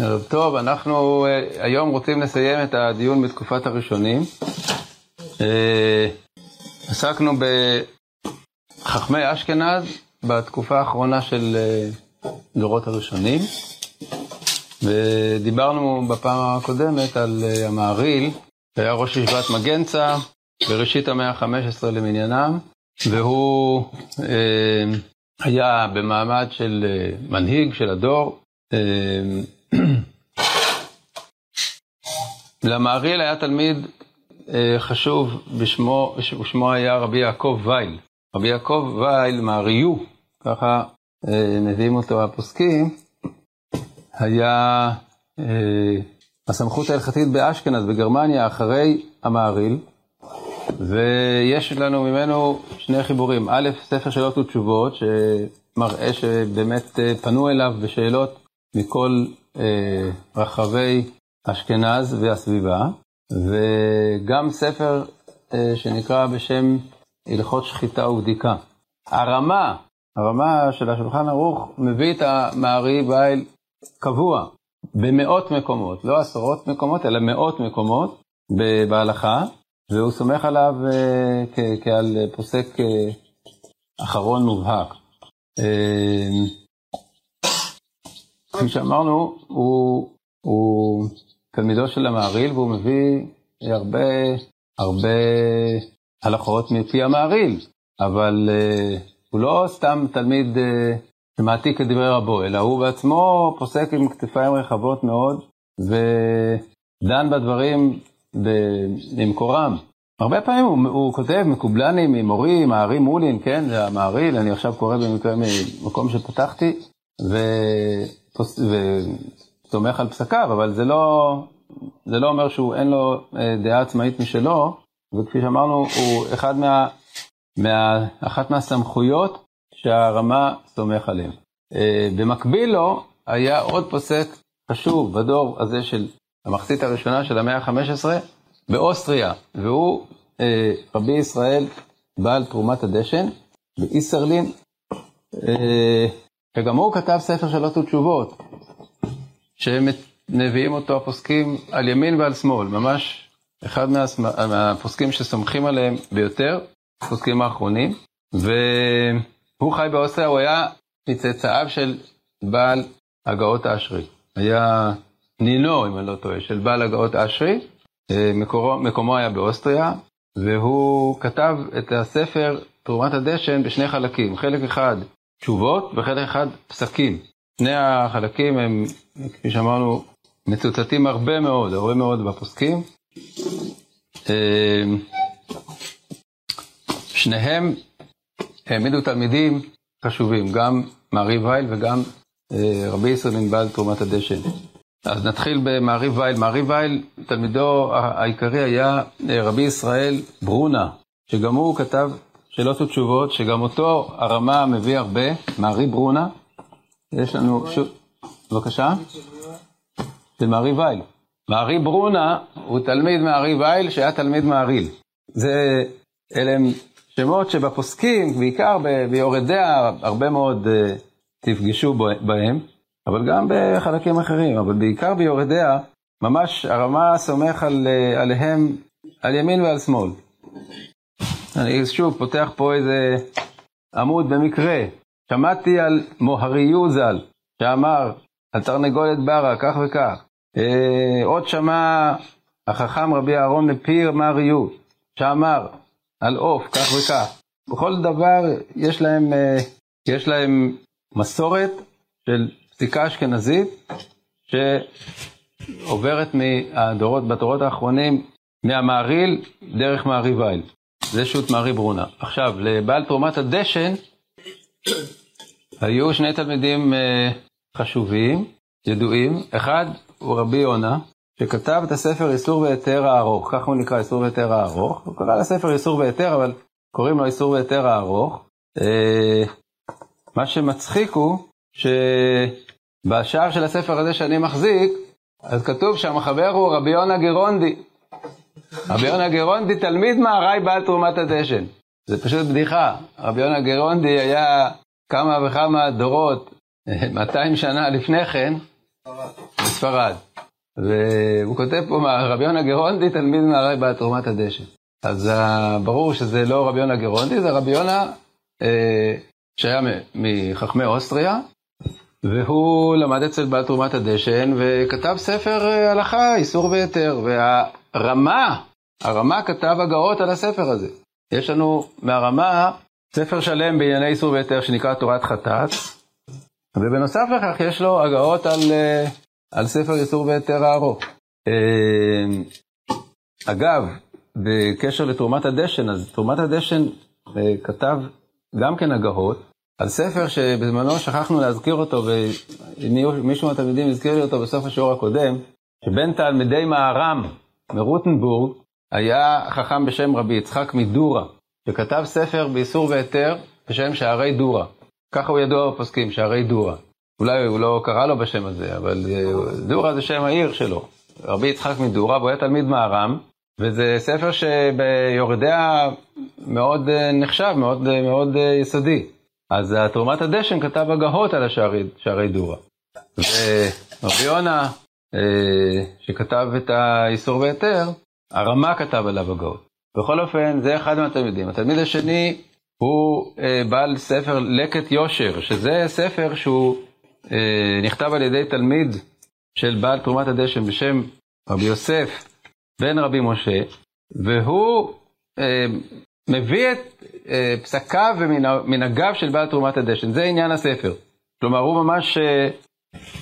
ערב טוב, אנחנו uh, היום רוצים לסיים את הדיון בתקופת הראשונים. Uh, עסקנו בחכמי אשכנז בתקופה האחרונה של uh, דורות הראשונים, ודיברנו בפעם הקודמת על המעריל, שהיה ראש ישיבת מגנצה בראשית המאה ה-15 למניינם, והוא היה במעמד של מנהיג של הדור. למעריל היה תלמיד אה, חשוב, בשמו, בשמו היה רבי יעקב וייל. רבי יעקב וייל, מעריו, ככה אה, מביאים אותו הפוסקים, היה אה, הסמכות ההלכתית באשכנז, בגרמניה, אחרי המעריל, ויש לנו ממנו שני חיבורים. א', ספר שאלות ותשובות, שמראה שבאמת פנו אליו בשאלות מכל אה, רחבי אשכנז והסביבה, וגם ספר אה, שנקרא בשם הלכות שחיטה ובדיקה. הרמה, הרמה של השולחן ערוך מביא את המעריב העיל קבוע במאות מקומות, לא עשרות מקומות, אלא מאות מקומות בהלכה, והוא סומך עליו אה, כעל פוסק אחרון מובהק. כפי שאמרנו, הוא, הוא תלמידו של המעריל והוא מביא הרבה, הרבה הלכות מפי המעריל, אבל uh, הוא לא סתם תלמיד uh, שמעתיק את דברי רבו, אלא הוא בעצמו פוסק עם כתפיים רחבות מאוד, ודן בדברים במקורם. הרבה פעמים הוא, הוא כותב מקובלנים ממורי, מערי מולין, כן, זה המעריל, אני עכשיו קורא במקרה ממקום שפתחתי, ו... וסומך על פסקיו, אבל זה לא, זה לא אומר שהוא אין לו אה, דעה עצמאית משלו, וכפי שאמרנו, הוא אחד מה, מה, אחת מהסמכויות שהרמה סומך עליהן. אה, במקביל לו, היה עוד פוסק חשוב בדור הזה של המחצית הראשונה של המאה ה-15 באוסטריה, והוא אה, רבי ישראל בעל תרומת הדשן באיסרלין. שגם הוא כתב ספר שאלות ותשובות, שהם מביאים אותו הפוסקים על ימין ועל שמאל, ממש אחד מהפוסקים שסומכים עליהם ביותר, הפוסקים האחרונים, והוא חי באוסטריה, הוא היה מצאצאיו של בעל הגאות האשרי. היה נינו, אם אני לא טועה, של בעל הגאות האשרי, אה, מקומו, מקומו היה באוסטריה, והוא כתב את הספר תרומת הדשן בשני חלקים, חלק אחד תשובות וחלק אחד פסקים. שני החלקים הם, כפי שאמרנו, מצוטטים הרבה מאוד, הרבה מאוד בפוסקים. אמ, שניהם העמידו תלמידים חשובים, גם מעריב וייל וגם אה, רבי ישראל בעל תרומת הדשן. אז נתחיל במעריב וייל. מעריב וייל, תלמידו העיקרי היה אה, רבי ישראל ברונה, שגם הוא כתב שאלות ותשובות, שגם אותו הרמה מביא הרבה, מארי ברונה. יש לנו, בבקשה? של מארי וייל. מארי ברונה הוא תלמיד מארי וייל שהיה תלמיד מעריל. זה, אלה הם שמות שבפוסקים, בעיקר ביורדיה, הרבה מאוד uh, תפגשו בהם, אבל גם בחלקים אחרים, אבל בעיקר ביורדיה, ממש הרמה סומך על, uh, עליהם על ימין ועל שמאל. אני שוב פותח פה איזה עמוד במקרה. שמעתי על מוהריו ז"ל, שאמר על תרנגולת ברה, כך וכך. אה, עוד שמע החכם רבי אהרון לפיר מריו, שאמר על עוף, כך וכך. בכל דבר יש להם, אה, יש להם מסורת של פסיקה אשכנזית, שעוברת מהדורות, בדורות האחרונים, מהמעריל דרך מעריב וייל. זה שו"ת מארי ברונה. עכשיו, לבעל תרומת הדשן, היו שני תלמידים אה, חשובים, ידועים. אחד הוא רבי יונה, שכתב את הספר איסור והיתר הארוך, ככה הוא נקרא איסור והיתר הארוך. הוא קרא לספר איסור והיתר, אבל קוראים לו איסור והיתר הארוך. אה, מה שמצחיק הוא שבשער של הספר הזה שאני מחזיק, אז כתוב שהמחבר הוא רבי יונה גרונדי. רבי יונה גרונדי תלמיד מהרי בעל תרומת הדשן. זה פשוט בדיחה. רבי יונה גרונדי היה כמה וכמה דורות, 200 שנה לפני כן, ספרד. והוא כותב פה, רבי יונה גרונדי, תלמיד מערי בעל תרומת הדשן. אז ברור שזה לא רבי יונה גרונדי, זה רבי יונה אה, שהיה מחכמי אוסטריה, והוא למד אצל בעל תרומת הדשן וכתב ספר אה, הלכה, איסור והיתר, והרמה, הרמה כתב הגאות על הספר הזה. יש לנו מהרמה ספר שלם בענייני איסור והיתר שנקרא תורת חטאת, ובנוסף לכך יש לו הגאות על, אה, על ספר איסור והיתר הארוך. אגב, בקשר לתרומת הדשן, אז תרומת הדשן כתב גם כן הגהות, על ספר שבזמנו שכחנו להזכיר אותו, ומישהו מהתלמידים הזכיר לי אותו בסוף השיעור הקודם, שבין תלמידי מערם מרוטנבורג היה חכם בשם רבי יצחק מדורה, שכתב ספר באיסור והיתר בשם שערי דורה. ככה הוא ידוע בפוסקים, שערי דורה. אולי הוא לא קרא לו בשם הזה, אבל אה, דורה זה שם העיר שלו. רבי יצחק מדורה, והוא היה תלמיד מערם, וזה ספר שביורדיה מאוד אה, נחשב, מאוד, אה, מאוד יסודי. אז תרומת הדשן כתב הגהות על השערי שערי דורה. ורבי יונה, שכתב את האיסור והיתר, הרמה כתב עליו הגהות. בכל אופן, זה אחד מהתלמידים. התלמיד השני הוא בעל ספר לקט יושר, שזה ספר שהוא נכתב על ידי תלמיד של בעל תרומת הדשן בשם רבי יוסף בן רבי משה, והוא אה, מביא את אה, פסקיו ומנהגיו של בעל תרומת הדשן. זה עניין הספר. כלומר, הוא ממש אה,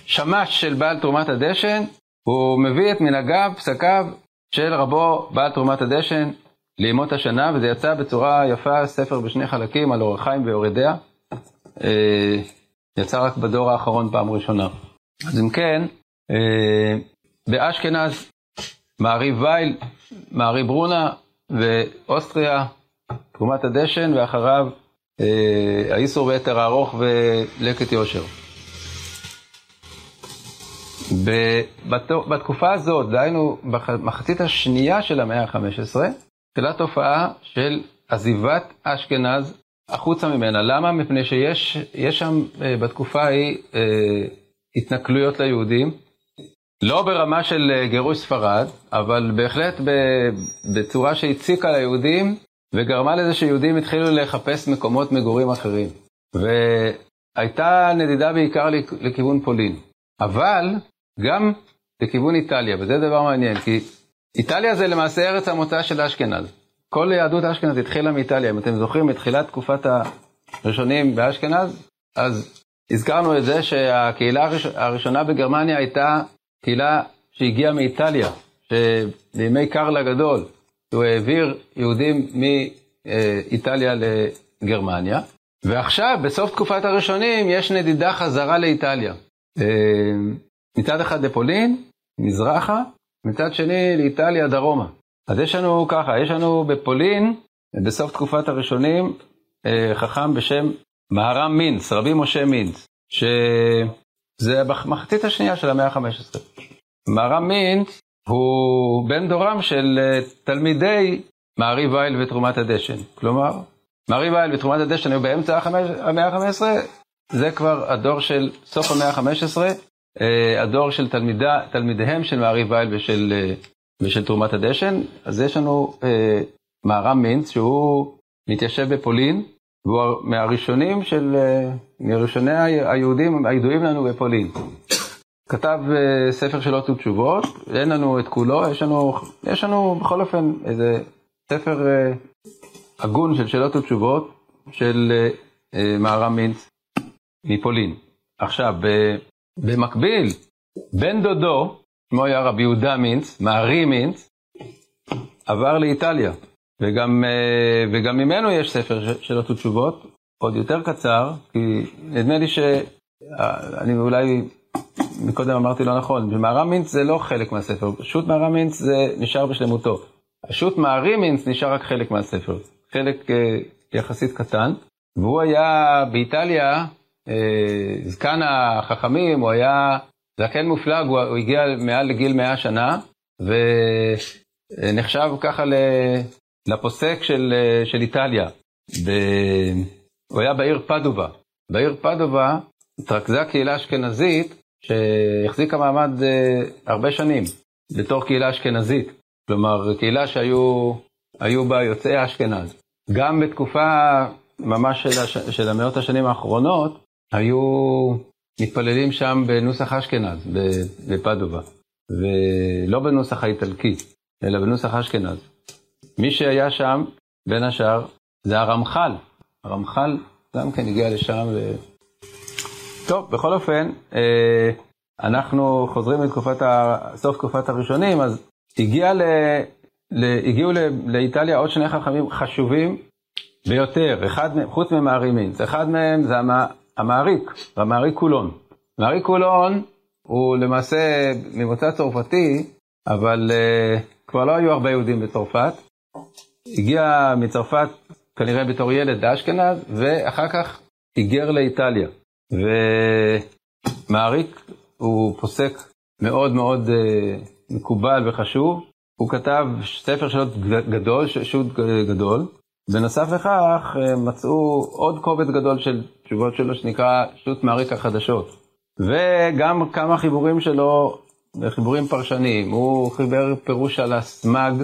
שמש של בעל תרומת הדשן, הוא מביא את מנהגיו, פסקיו של רבו בעל תרומת הדשן לימות השנה, וזה יצא בצורה יפה, ספר בשני חלקים על אורח חיים ויורדיה. אה, יצא רק בדור האחרון פעם ראשונה. אז אם כן, אה, באשכנז מעריב וייל, מעריב ברונה ואוסטריה, תרומת הדשן, ואחריו אה, האיסור ויתר הארוך ולקט יושר. בתקופה הזאת, דהיינו במחצית השנייה של המאה ה-15, התחילה תופעה של עזיבת אשכנז החוצה ממנה. למה? מפני שיש שם אה, בתקופה ההיא אה, התנכלויות ליהודים, לא ברמה של אה, גירוש ספרד, אבל בהחלט בצורה שהציקה ליהודים וגרמה לזה שיהודים התחילו לחפש מקומות מגורים אחרים. והייתה נדידה בעיקר לכיוון פולין, אבל גם לכיוון איטליה, וזה דבר מעניין, כי איטליה זה למעשה ארץ המוצא של אשכנז. כל יהדות אשכנז התחילה מאיטליה, אם אתם זוכרים, מתחילת תקופת הראשונים באשכנז, אז הזכרנו את זה שהקהילה הראשונה בגרמניה הייתה קהילה שהגיעה מאיטליה, שבימי קרל הגדול, הוא העביר יהודים מאיטליה לגרמניה, ועכשיו, בסוף תקופת הראשונים, יש נדידה חזרה לאיטליה. מצד אחד לפולין, מזרחה, מצד שני לאיטליה דרומה. אז יש לנו ככה, יש לנו בפולין, בסוף תקופת הראשונים, אה, חכם בשם מהר"ם מינץ, רבי משה מינץ, ש... זה במחצית השנייה של המאה ה-15. מהר"ם מינץ הוא בן דורם של אה, תלמידי מעריב וייל ותרומת הדשן. כלומר, מעריב וייל ותרומת הדשן היו באמצע המאה ה-15, זה כבר הדור של סוף המאה ה-15, אה, הדור של תלמידה, תלמידיהם של מעריב וייל ושל, אה, ושל תרומת הדשן. אז יש לנו מהר"ם מינץ שהוא מתיישב בפולין, והוא מהראשונים של, אה, מראשוני היהודים הידועים לנו בפולין. כתב אה, ספר שאלות ותשובות, אין לנו את כולו, יש לנו, יש לנו בכל אופן איזה ספר אה, הגון של שאלות ותשובות של מהר"ם מינץ מפולין. עכשיו, במקביל, בן דודו, שמו היה רבי יהודה מינץ, מערי מינץ, עבר לאיטליה. וגם, אה, וגם ממנו יש ספר שאלות ותשובות, עוד יותר קצר, כי נדמה לי שאני אולי מקודם אמרתי לא נכון, במערה מינץ זה לא חלק מהספר, שו"ת מערה מינץ זה נשאר בשלמותו. השו"ת מערי מינץ נשאר רק חלק מהספר, חלק אה, יחסית קטן, והוא היה באיטליה, אה, זקן החכמים, הוא היה זקן מופלג, הוא, הוא הגיע מעל לגיל 100 שנה, ונחשב ככה לפוסק של, אה, של איטליה. ב... הוא היה בעיר פדובה. בעיר פדובה התרכזה קהילה אשכנזית שהחזיקה מעמד הרבה שנים בתור קהילה אשכנזית. כלומר, קהילה שהיו בה יוצאי אשכנז. גם בתקופה ממש של, הש, של המאות השנים האחרונות, היו מתפללים שם בנוסח אשכנז, בפדובה, ולא בנוסח האיטלקי, אלא בנוסח אשכנז. מי שהיה שם, בין השאר, זה הרמח"ל. הרמח"ל גם כן הגיע לשם. ו... טוב, בכל אופן, אה, אנחנו חוזרים לתקופת ה... סוף תקופת הראשונים, אז הגיע ל... ל... הגיעו ל... לאיטליה עוד שני חכמים חשובים ביותר, אחד מהם, חוץ ממערי מינץ, אחד מהם זה המ... המעריק, המעריק קולון. מעריק קולון הוא למעשה ממוצא צרפתי, אבל uh, כבר לא היו הרבה יהודים בצרפת. הגיע מצרפת כנראה בתור ילד לאשכנז, ואחר כך היגר לאיטליה. ומעריק הוא פוסק מאוד מאוד uh, מקובל וחשוב. הוא כתב ספר שו"ת גדול, שו"ת גדול. בנוסף לכך, אה, מצאו עוד קובץ גדול של תשובות שלו, שנקרא שו"ת מעריק החדשות. וגם כמה חיבורים שלו, חיבורים פרשניים. הוא חיבר פירוש על הסמג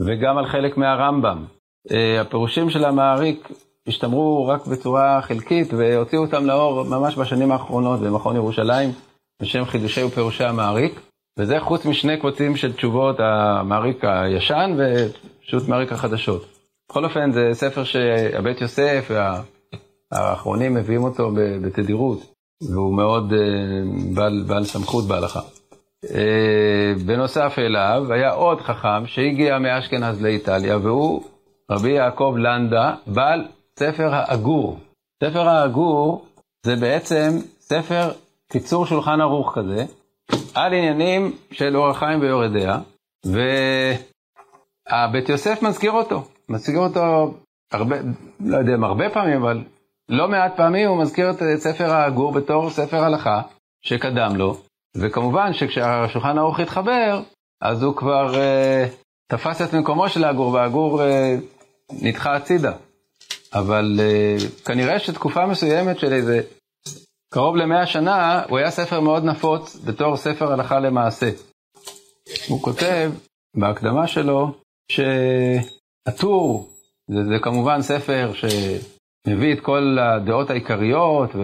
וגם על חלק מהרמב"ם. אה, הפירושים של המעריק השתמרו רק בצורה חלקית והוציאו אותם לאור ממש בשנים האחרונות במכון ירושלים בשם חידושי ופירושי המעריק. וזה חוץ משני קבצים של תשובות המעריק הישן ושו"ת מעריק החדשות. בכל אופן זה ספר שהבית יוסף והאחרונים מביאים אותו בתדירות, והוא מאוד אה, בעל, בעל סמכות בהלכה. אה, בנוסף אליו היה עוד חכם שהגיע מאשכנז לאיטליה, והוא רבי יעקב לנדה, בעל ספר האגור. ספר האגור זה בעצם ספר קיצור שולחן ערוך כזה, על עניינים של אור החיים ויורדיה, והבית יוסף מזכיר אותו. מזכיר אותו הרבה, לא יודע אם הרבה פעמים, אבל לא מעט פעמים הוא מזכיר את ספר העגור בתור ספר הלכה שקדם לו, וכמובן שכשהשולחן ערוך התחבר, אז הוא כבר אה, תפס את מקומו של העגור, והעגור אה, נדחה הצידה. אבל אה, כנראה שתקופה מסוימת של איזה קרוב למאה שנה, הוא היה ספר מאוד נפוץ בתור ספר הלכה למעשה. הוא כותב בהקדמה שלו, ש... הטור, זה, זה כמובן ספר שמביא את כל הדעות העיקריות ו,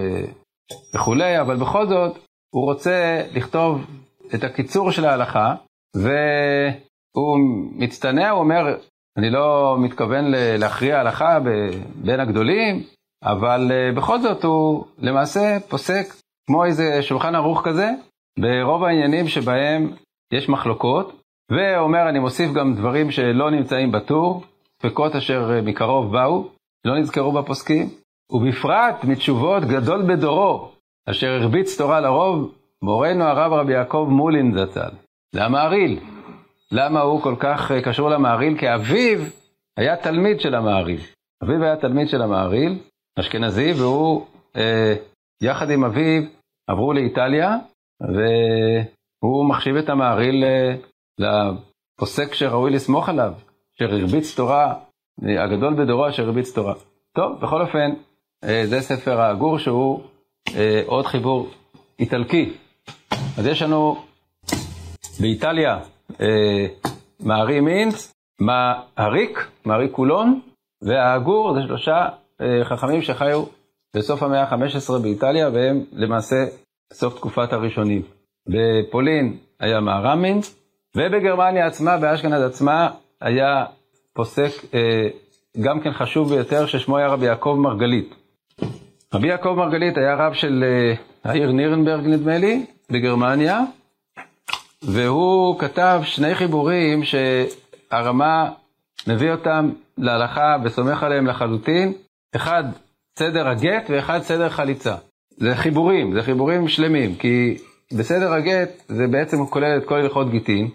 וכולי, אבל בכל זאת הוא רוצה לכתוב את הקיצור של ההלכה, והוא מצטנע, הוא אומר, אני לא מתכוון להכריע הלכה בין הגדולים, אבל אה, בכל זאת הוא למעשה פוסק כמו איזה שולחן ערוך כזה, ברוב העניינים שבהם יש מחלוקות, ואומר, אני מוסיף גם דברים שלא נמצאים בטור, ספקות אשר אה, מקרוב באו, לא נזכרו בפוסקים, ובפרט מתשובות גדול בדורו, אשר הרביץ תורה לרוב, מורנו הרב רבי יעקב מולין זצ"ל. זה המעריל. למה הוא כל כך אה, קשור למעריל? כי אביו היה תלמיד של המעריל. אביו היה תלמיד של המעריל, אשכנזי, והוא, אה, יחד עם אביו, עברו לאיטליה, והוא מחשיב את המעריל אה, לפוסק שראוי לסמוך עליו, אשר הרביץ תורה, הגדול בדורו אשר הרביץ תורה. טוב, בכל אופן, אה, זה ספר הגור שהוא אה, עוד חיבור איטלקי. אז יש לנו באיטליה אה, מערי מינץ, מעריק, מעריק קולון, והגור זה שלושה חכמים שחיו בסוף המאה ה-15 באיטליה, והם למעשה סוף תקופת הראשונים. בפולין היה מהר"ם מינץ, ובגרמניה עצמה, באשכנז עצמה, היה פוסק אה, גם כן חשוב ביותר, ששמו היה רבי יעקב מרגלית. רבי יעקב מרגלית היה רב של אה, העיר נירנברג, נדמה לי, בגרמניה, והוא כתב שני חיבורים שהרמה מביא אותם להלכה וסומך עליהם לחלוטין, אחד סדר הגט ואחד סדר חליצה. זה חיבורים, זה חיבורים שלמים, כי בסדר הגט זה בעצם כולל את כל הלכות גיטין,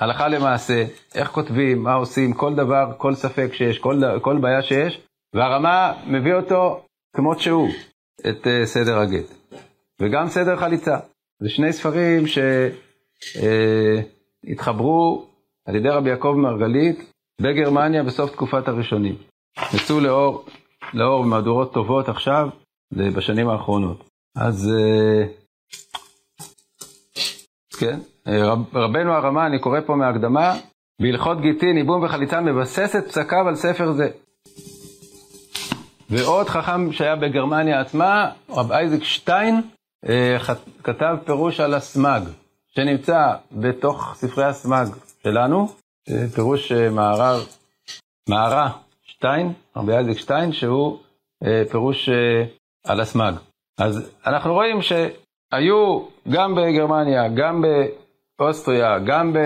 הלכה למעשה, איך כותבים, מה עושים, כל דבר, כל ספק שיש, כל, כל בעיה שיש, והרמה מביא אותו כמות שהוא, את uh, סדר הגט. וגם סדר חליצה. זה שני ספרים שהתחברו uh, על ידי רבי יעקב מרגלית בגרמניה בסוף תקופת הראשונים. יצאו לאור, לאור מהדורות טובות עכשיו, בשנים האחרונות. אז uh, כן. רב, רבנו הרמה, אני קורא פה מהקדמה, בהלכות גיטין, ייבום וחליצה, מבסס את פסקיו על ספר זה. ועוד חכם שהיה בגרמניה עצמה, רב אייזק שטיין, אה, כתב פירוש על הסמג, שנמצא בתוך ספרי הסמג שלנו, אה, פירוש אה, מערה, שטיין, רבי אייזק שטיין, שהוא פירוש על הסמג. אז אנחנו רואים שהיו גם בגרמניה, גם באוסטריה, גם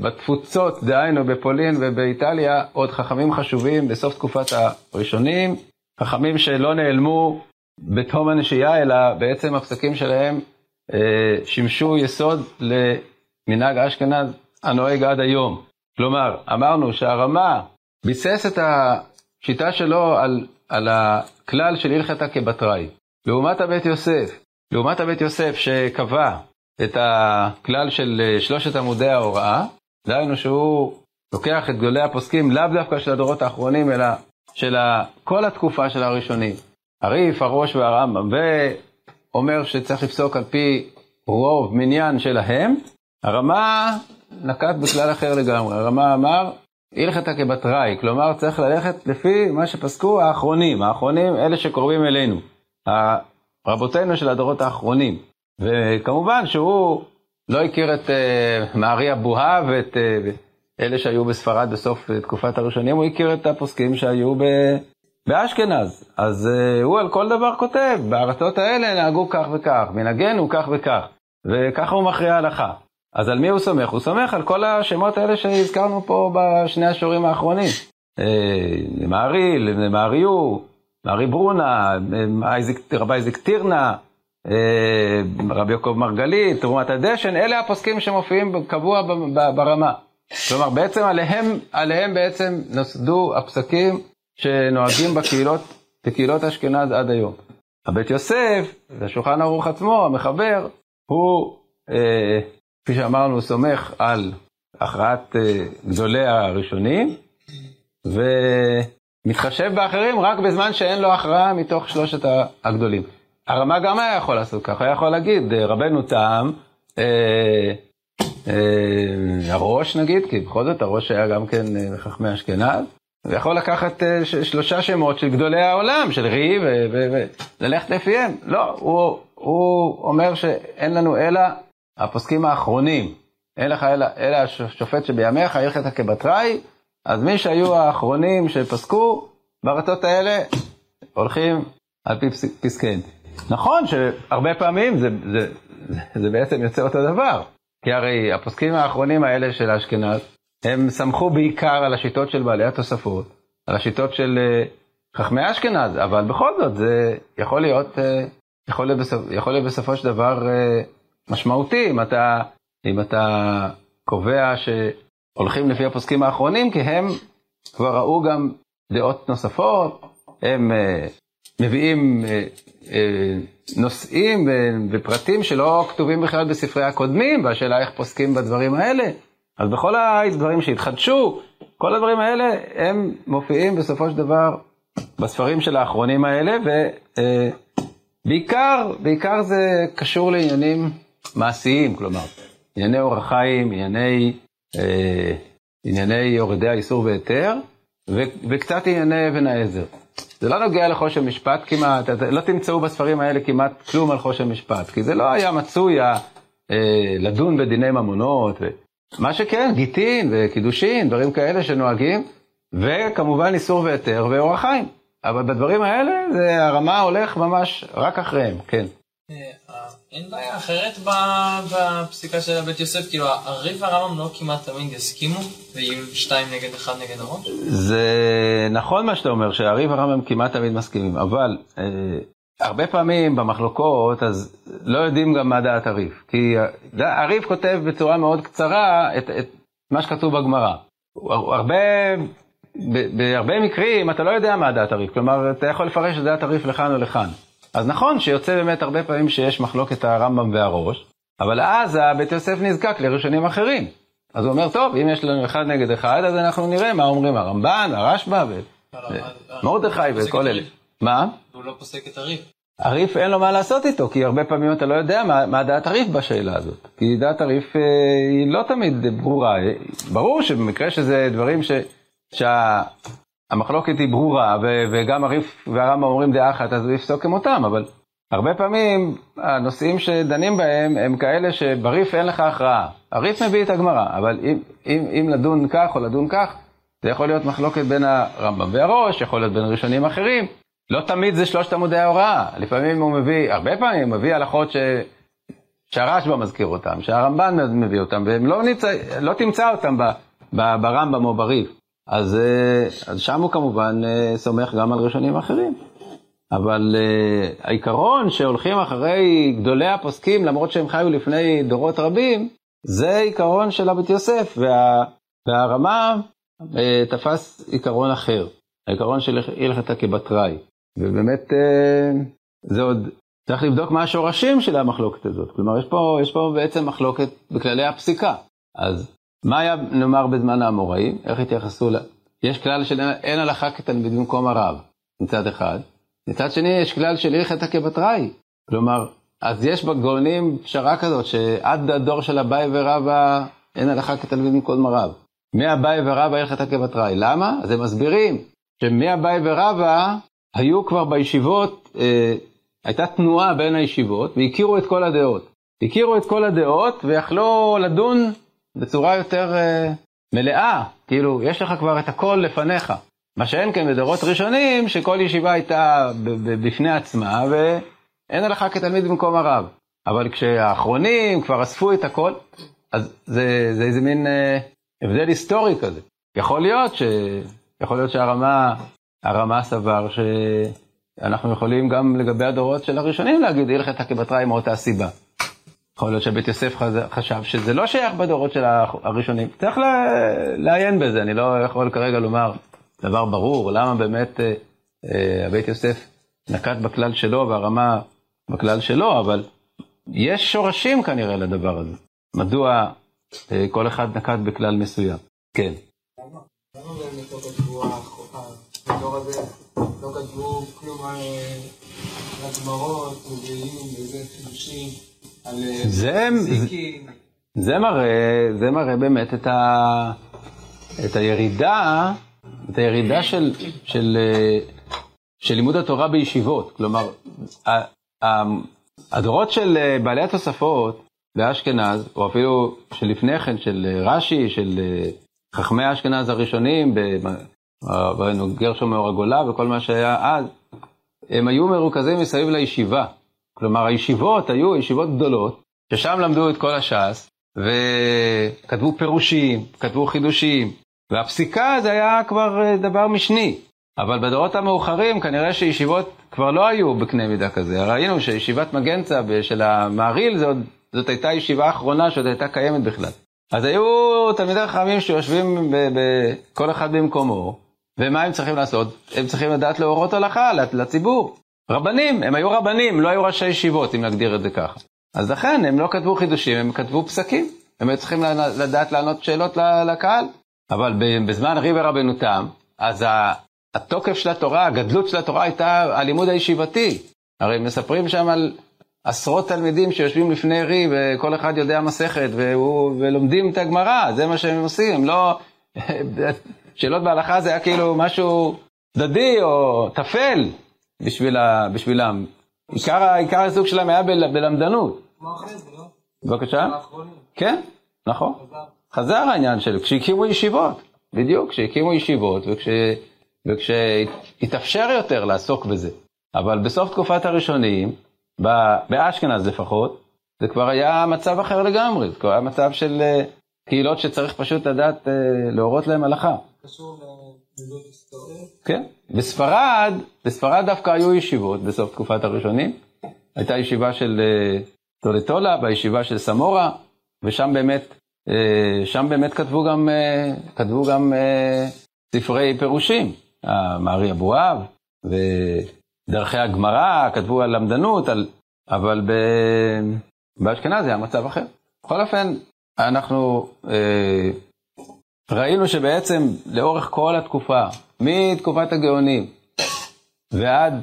בתפוצות, דהיינו בפולין ובאיטליה, עוד חכמים חשובים בסוף תקופת הראשונים, חכמים שלא נעלמו בתום הנשייה, אלא בעצם הפסקים שלהם אה, שימשו יסוד למנהג אשכנז הנוהג עד היום. כלומר, אמרנו שהרמה ביסס את השיטה שלו על, על הכלל של הלכתא כבתראי. לעומת הבית יוסף, לעומת הבית יוסף שקבע את הכלל של אה, שלושת עמודי ההוראה, דהיינו שהוא לוקח את גדולי הפוסקים לאו דווקא של הדורות האחרונים, אלא של כל התקופה של הראשונים. הריף, הראש והרמב"ם, ואומר שצריך לפסוק על פי רוב מניין שלהם, הרמה נקט בכלל אחר לגמרי. הרמה אמר, הלכתא כבתראי, כלומר צריך ללכת לפי מה שפסקו האחרונים, האחרונים אלה שקרובים אלינו, רבותינו של הדורות האחרונים. וכמובן שהוא לא הכיר את uh, מערי אבוהב ואת uh, אלה שהיו בספרד בסוף תקופת הראשונים, הוא הכיר את הפוסקים שהיו ב... באשכנז. אז uh, הוא על כל דבר כותב, בארצות האלה נהגו כך וכך, מנהגנו כך וכך, וככה הוא מכריע הלכה. אז על מי הוא סומך? הוא סומך על כל השמות האלה שהזכרנו פה בשני השיעורים האחרונים. למערי, למעריו, מערי ברונה, רבי איזיק טירנה, רבי יעקב מרגלית, תרומת הדשן, אלה הפוסקים שמופיעים קבוע ברמה. כלומר, בעצם עליהם, עליהם בעצם נוסדו הפסקים שנוהגים בקהילות, בקהילות אשכנז עד היום. הבית יוסף, והשולחן ערוך עצמו, המחבר, הוא, אה, כפי שאמרנו, סומך על הכרעת אה, גדולי הראשונים, ומתחשב באחרים רק בזמן שאין לו הכרעה מתוך שלושת הגדולים. הרמה גם היה יכול לעשות ככה, היה יכול להגיד, רבנו תם, אה, אה, הראש נגיד, כי בכל זאת הראש היה גם כן אה, חכמי אשכנז, ויכול לקחת אה, שלושה שמות של גדולי העולם, של רי, וללכת לפיהם. לא, הוא, הוא אומר שאין לנו אלא הפוסקים האחרונים. אין לך אלא, אלא השופט שבימיך, הלכת כבתראי, אז מי שהיו האחרונים שפסקו בארצות האלה, הולכים על פי פסקיהם. נכון שהרבה פעמים זה, זה, זה, זה בעצם יוצא אותו דבר. כי הרי הפוסקים האחרונים האלה של אשכנז, הם סמכו בעיקר על השיטות של בעלי התוספות, על השיטות של אה, חכמי אשכנז, אבל בכל זאת זה יכול להיות, אה, יכול להיות, בסופ, יכול להיות בסופו של דבר אה, משמעותי אם אתה, אם אתה קובע שהולכים לפי הפוסקים האחרונים, כי הם כבר ראו גם דעות נוספות, הם מביאים אה, נושאים ופרטים שלא כתובים בכלל בספרי הקודמים, והשאלה איך פוסקים בדברים האלה. אז בכל הדברים שהתחדשו, כל הדברים האלה, הם מופיעים בסופו של דבר בספרים של האחרונים האלה, ובעיקר, בעיקר זה קשור לעניינים מעשיים, כלומר, ענייני אורח חיים, ענייני, אה, ענייני יורדי האיסור והיתר, וקצת ענייני אבן העזר. זה לא נוגע לחושן משפט כמעט, לא תמצאו בספרים האלה כמעט כלום על חושן משפט, כי זה לא היה מצוי אה, לדון בדיני ממונות, ו... מה שכן, גיטין וקידושין, דברים כאלה שנוהגים, וכמובן איסור והיתר ואורח חיים. אבל בדברים האלה, זה הרמה הולך ממש רק אחריהם, כן. אה, אין בעיה אחרת בפסיקה של הבית יוסף, כאילו הריב והרמב"ם לא כמעט תמיד יסכימו, ויהיו שתיים נגד אחד נגד הראש? זה נכון מה שאתה אומר, שהריב והרמב"ם כמעט תמיד מסכימים, אבל אה, הרבה פעמים במחלוקות, אז לא יודעים גם מה דעת הריב. כי הריב כותב בצורה מאוד קצרה את, את מה שכתוב בגמרא. הרבה, בהרבה מקרים אתה לא יודע מה דעת הריב, כלומר אתה יכול לפרש את דעת הריב לכאן או לכאן. אז נכון שיוצא באמת הרבה פעמים שיש מחלוקת הרמב"ם והראש, אבל אז הבית יוסף נזקק לראשונים אחרים. אז הוא אומר, טוב, אם יש לנו אחד נגד אחד, אז אנחנו נראה מה אומרים הרמב"ן, הרשב"א ומרדכי וכל אלה. מה? הוא לא פוסק את הריב. הריף אין לו מה לעשות איתו, כי הרבה פעמים אתה לא יודע מה, מה דעת הריף בשאלה הזאת. כי דעת הריף אה, היא לא תמיד ברורה. ברור שבמקרה שזה דברים ש, שהמחלוקת היא ברורה, ו, וגם הריף והרמב"ם אומרים דעה אחת, אז הוא יפסוק כמותם, אבל הרבה פעמים הנושאים שדנים בהם הם כאלה שבריף אין לך הכרעה. הריף מביא את הגמרא, אבל אם, אם, אם לדון כך או לדון כך, זה יכול להיות מחלוקת בין הרמב"ם והראש, יכול להיות בין ראשונים אחרים. לא תמיד זה שלושת עמודי ההוראה, לפעמים הוא מביא, הרבה פעמים הוא מביא הלכות ש... שהרשב"א מזכיר אותם, שהרמב"ן מביא אותם, והם לא, נמצא, לא תמצא אותם ברמב"ם או בריף. אז, אה, אז שם הוא כמובן אה, סומך גם על ראשונים אחרים. אבל uh, העיקרון שהולכים אחרי גדולי הפוסקים, למרות שהם חיו לפני דורות רבים, זה עיקרון של הבית יוסף, וה, והרמה uh, תפס עיקרון אחר, העיקרון של הלכתה כבתראי. ובאמת uh, זה עוד, צריך לבדוק מה השורשים של המחלוקת הזאת. כלומר, יש פה, יש פה בעצם מחלוקת בכללי הפסיקה. אז מה היה נאמר בזמן האמוראים? איך התייחסו ל... יש כלל של אין הלכה כתלמיד במקום הרב, מצד אחד. מצד שני, יש כלל של הלכתא כבתראי. כלומר, אז יש בגאונים פשרה כזאת, שעד הדור של אביי ורבא אין הלכה כתלמיד מכל מרב. מאביי ורבא הלכתא כבתראי. למה? אז הם מסבירים שמאביי ורבא היו כבר בישיבות, אה, הייתה תנועה בין הישיבות, והכירו את כל הדעות. הכירו את כל הדעות ויכלו לדון בצורה יותר אה, מלאה, כאילו, יש לך כבר את הכל לפניך. מה שאין כן בדורות ראשונים, שכל ישיבה הייתה בפני עצמה, ואין הלכה כתלמיד במקום הרב. אבל כשהאחרונים כבר אספו את הכל, אז זה, זה איזה מין אה, הבדל היסטורי כזה. יכול להיות, ש, יכול להיות שהרמה הרמה סבר שאנחנו יכולים גם לגבי הדורות של הראשונים להגיד הלכת כבתראי מאותה סיבה. יכול להיות שבית יוסף חשב שזה לא שייך בדורות של הראשונים. צריך לעיין בזה, אני לא יכול כרגע לומר דבר ברור, למה באמת אה, אה, הבית יוסף נקט בכלל שלו והרמה בכלל שלו, אבל יש שורשים כנראה לדבר הזה. מדוע אה, כל אחד נקט בכלל מסוים? כן. למה באמת לא כתבו, בדור הזה, לא כתבו כלום על הגמרות, נביאים וזה חידושים, על פסיקים? זה מראה, זה מראה באמת את, ה, את הירידה את הירידה של, של, אה, של לימוד התורה בישיבות. כלומר, הדורות של אה, בעלי התוספות באשכנז, או אפילו שלפני כן, של אה, רש"י, של חכמי אשכנז הראשונים, ראינו גרשום מאור הגולה וכל מה שהיה אז, הם היו מרוכזים מסביב לישיבה. כלומר, הישיבות היו ישיבות גדולות, ששם למדו את כל הש"ס, וכתבו פירושים, כתבו חידושים, והפסיקה זה היה כבר אה, דבר משני. אבל בדורות המאוחרים כנראה שישיבות כבר לא היו בקנה מידה כזה. ראינו שישיבת מגנצה של המעריל זאת, זאת הייתה ישיבה אחרונה שעוד הייתה קיימת בכלל. אז היו תלמידי חכמים שיושבים כל אחד במקומו, ומה הם צריכים לעשות? הם צריכים לדעת להורות הלכה לציבור. רבנים, הם היו רבנים, לא היו ראשי ישיבות, אם נגדיר את זה ככה. אז לכן הם לא כתבו חידושים, הם כתבו פסקים. הם היו צריכים לדעת לענות שאלות לקהל. אבל בזמן ריב ורבנו תם, אז התוקף של התורה, הגדלות של התורה הייתה הלימוד הישיבתי. הרי מספרים שם על עשרות תלמידים שיושבים לפני ריב, וכל אחד יודע מסכת, והוא, ולומדים את הגמרא, זה מה שהם עושים, הם לא... שאלות בהלכה זה היה כאילו משהו דדי או טפל בשביל ה, בשבילם. עיקר, עיקר העיסוק שלהם היה בלמדנות. כמו אחרי זה, לא? בבקשה? כן, נכון. חזר העניין שלו, כשהקימו ישיבות, בדיוק, כשהקימו ישיבות וכש, וכשהתאפשר יותר לעסוק בזה. אבל בסוף תקופת הראשונים, באשכנז לפחות, זה כבר היה מצב אחר לגמרי, זה כבר היה מצב של uh, קהילות שצריך פשוט לדעת uh, להורות להם הלכה. קשור? כן. בספרד, בספרד דווקא היו ישיבות בסוף תקופת הראשונים. הייתה ישיבה של uh, טולטולה, בישיבה של סמורה, ושם באמת אה, שם באמת כתבו גם, אה, כתבו גם אה, ספרי פירושים, מארי אבואב ודרכי הגמרא, כתבו על למדנות, על... אבל ב... באשכנז היה מצב אחר. בכל אופן, אנחנו אה, ראינו שבעצם לאורך כל התקופה, מתקופת הגאונים ועד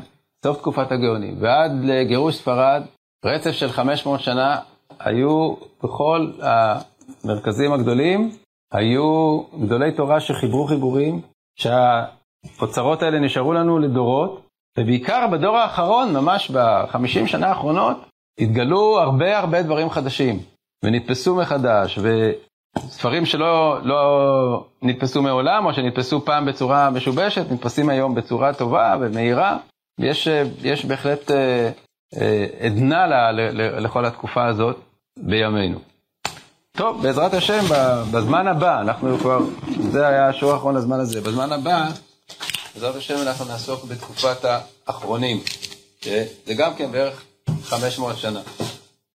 סוף תקופת הגאונים, ועד לגירוש ספרד, רצף של 500 שנה, היו בכל המרכזים הגדולים, היו גדולי תורה שחיברו חיבורים, שהאוצרות האלה נשארו לנו לדורות, ובעיקר בדור האחרון, ממש בחמישים שנה האחרונות, התגלו הרבה הרבה דברים חדשים, ונתפסו מחדש, וספרים שלא לא נתפסו מעולם, או שנתפסו פעם בצורה משובשת, נתפסים היום בצורה טובה ומהירה, ויש בהחלט אה, אה, עדנה ל, ל, לכל התקופה הזאת בימינו. טוב, בעזרת השם, בזמן הבא, אנחנו כבר, זה היה השיעור האחרון לזמן הזה, בזמן הבא, בעזרת השם אנחנו נעסוק בתקופת האחרונים, זה גם כן בערך 500 שנה.